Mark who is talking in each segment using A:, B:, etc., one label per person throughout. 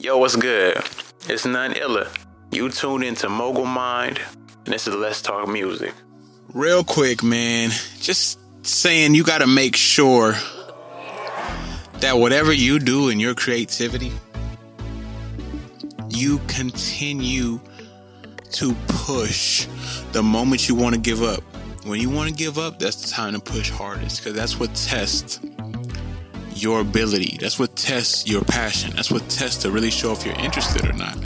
A: Yo, what's good? It's None illa. You tuned into Mogul Mined, and this is Let's Talk Musiq.
B: Real quick, man, just saying you got to make sure that whatever you do in your creativity, you continue to push the moment you want to give up. When you want to give up, that's the time to push hardest because that's what tests your ability. That's what tests your passion. That's what tests to really show if you're interested or not.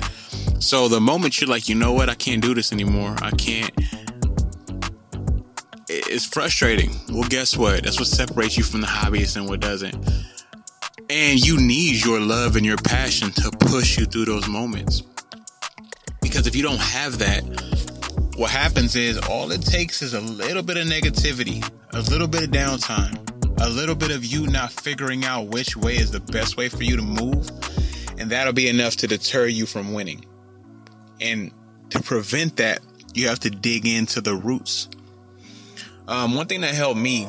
B: So the moment you're like, you know what, I can't do this anymore. I can't. It's frustrating. Well, guess what? That's what separates you from the hobbyist and what doesn't. And you need your love and your passion to push you through those moments. Because if you don't have that, what happens is all it takes is a little bit of negativity, a little bit of downtime, a little bit of you not figuring out which way is the best way for you to move, and that'll be enough to deter you from winning. And to prevent that, you have to dig into the roots. Um, one thing that helped me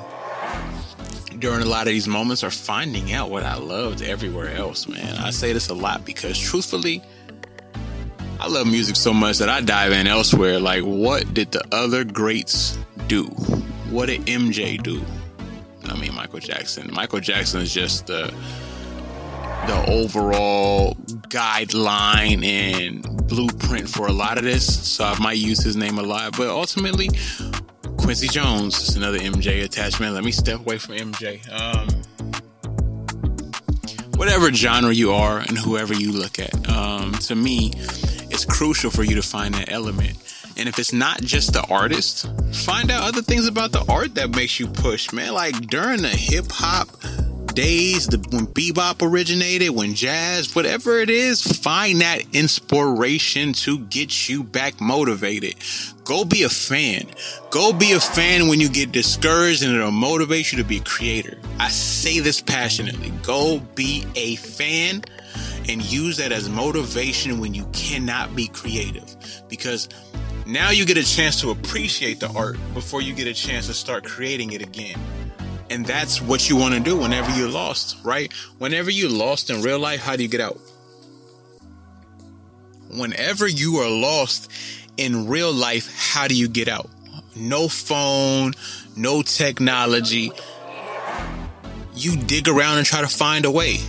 B: during a lot of these moments are finding out what I loved everywhere else, man. I say this a lot because truthfully, I love music so much that I dive in elsewhere. Like, what did the other greats do? What did MJ do? I mean, Michael Jackson. Michael Jackson is just the the overall guideline and blueprint for a lot of this. So I might use his name a lot, but ultimately, Quincy Jones is another MJ attachment. Let me step away from MJ. Um, whatever genre you are and whoever you look at, um, to me, it's crucial for you to find that element and if it's not just the artist, find out other things about the art that makes you push, man. Like during the hip hop days, the, when bebop originated, when jazz, whatever it is, find that inspiration to get you back motivated. Go be a fan. Go be a fan when you get discouraged and it'll motivate you to be a creator. I say this passionately. Go be a fan and use that as motivation when you cannot be creative because now you get a chance to appreciate the art before you get a chance to start creating it again. And that's what you want to do whenever you're lost, right? Whenever you're lost in real life, how do you get out? Whenever you are lost in real life, how do you get out? No phone, no technology. You dig around and try to find a way.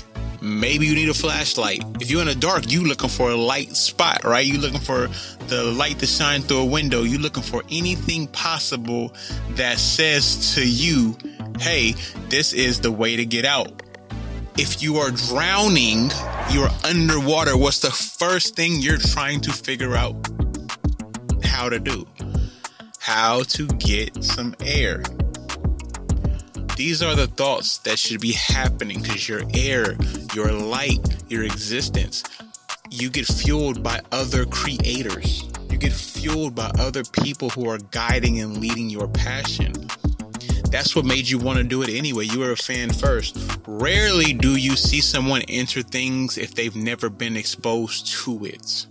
B: Maybe you need a flashlight. If you're in the dark, you looking for a light spot, right? You looking for the light to shine through a window. You looking for anything possible that says to you, hey, this is the way to get out. If you are drowning, you're underwater. What's the first thing you're trying to figure out how to do? How to get some air. These are the thoughts that should be happening because your air, your light, your existence, you get fueled by other creators. You get fueled by other people who are guiding and leading your passion. That's what made you want to do it anyway. You were a fan first. Rarely do you see someone enter things if they've never been exposed to it.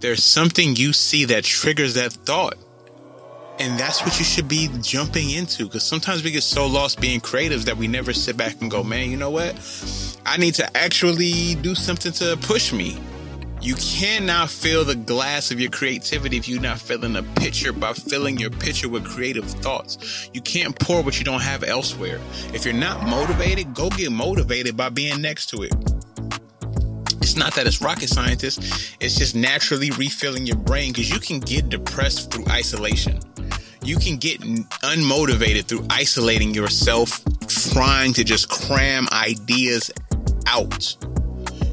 B: There's something you see that triggers that thought and that's what you should be jumping into because sometimes we get so lost being creatives that we never sit back and go, man, you know what? I need to actually do something to push me. You cannot fill the glass of your creativity if you're not filling a pitcher by filling your pitcher with creative thoughts. You can't pour what you don't have elsewhere. If you're not motivated, go get motivated by being next to it. It's not that it's rocket scientists, it's just naturally refilling your brain because you can get depressed through isolation you can get unmotivated through isolating yourself, trying to just cram ideas out.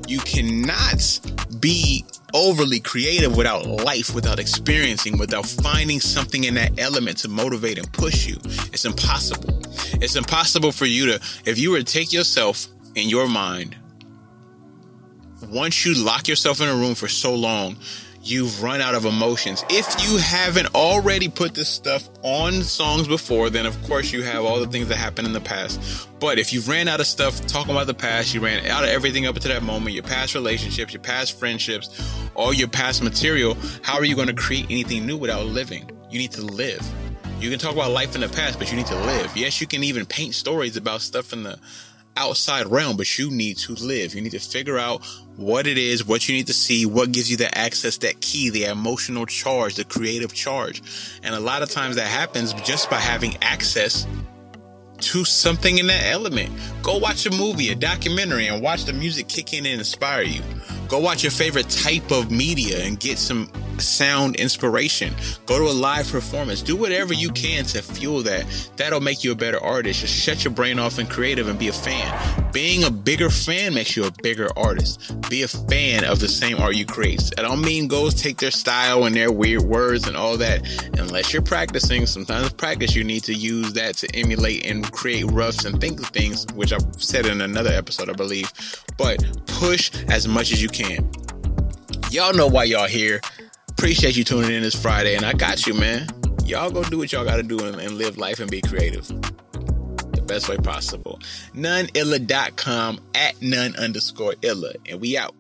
B: You cannot be overly creative without life, without experiencing, without finding something in that element to motivate and push you. It's impossible. It's impossible for you to, if you were to take yourself in your mind, once you lock yourself in a room for so long, you've run out of emotions. If you haven't already put this stuff on songs before, then of course you have all the things that happened in the past. But if you ran out of stuff talking about the past, you ran out of everything up to that moment, your past relationships, your past friendships, all your past material, how are you going to create anything new without living? You need to live. You can talk about life in the past, but you need to live. Yes, you can even paint stories about stuff in the outside realm, but you need to live. You need to figure out what it is, what you need to see, what gives you the access, that key, the emotional charge, the creative charge. And a lot of times that happens just by having access to something in that element. Go watch a movie, a documentary, and watch the music kick in and inspire you. Go watch your favorite type of media and get some sound inspiration. Go to a live performance. Do whatever you can to fuel that. That'll make you a better artist. Just shut your brain off and creative and be a fan. Being a bigger fan makes you a bigger artist. Be a fan of the same art you create. I don't mean go take their style and their weird words and all that. Unless you're practicing, sometimes practice you need to use that to emulate and create roughs and think of things, which I've said in another episode, I believe. But push as much as you can. Y'all know why y'all here. Appreciate you tuning in this Friday, and I got you, man. Y'all go do what y'all gotta do and, and live life and be creative. The best way possible. Noneilla.com at none underscore illa. And we out.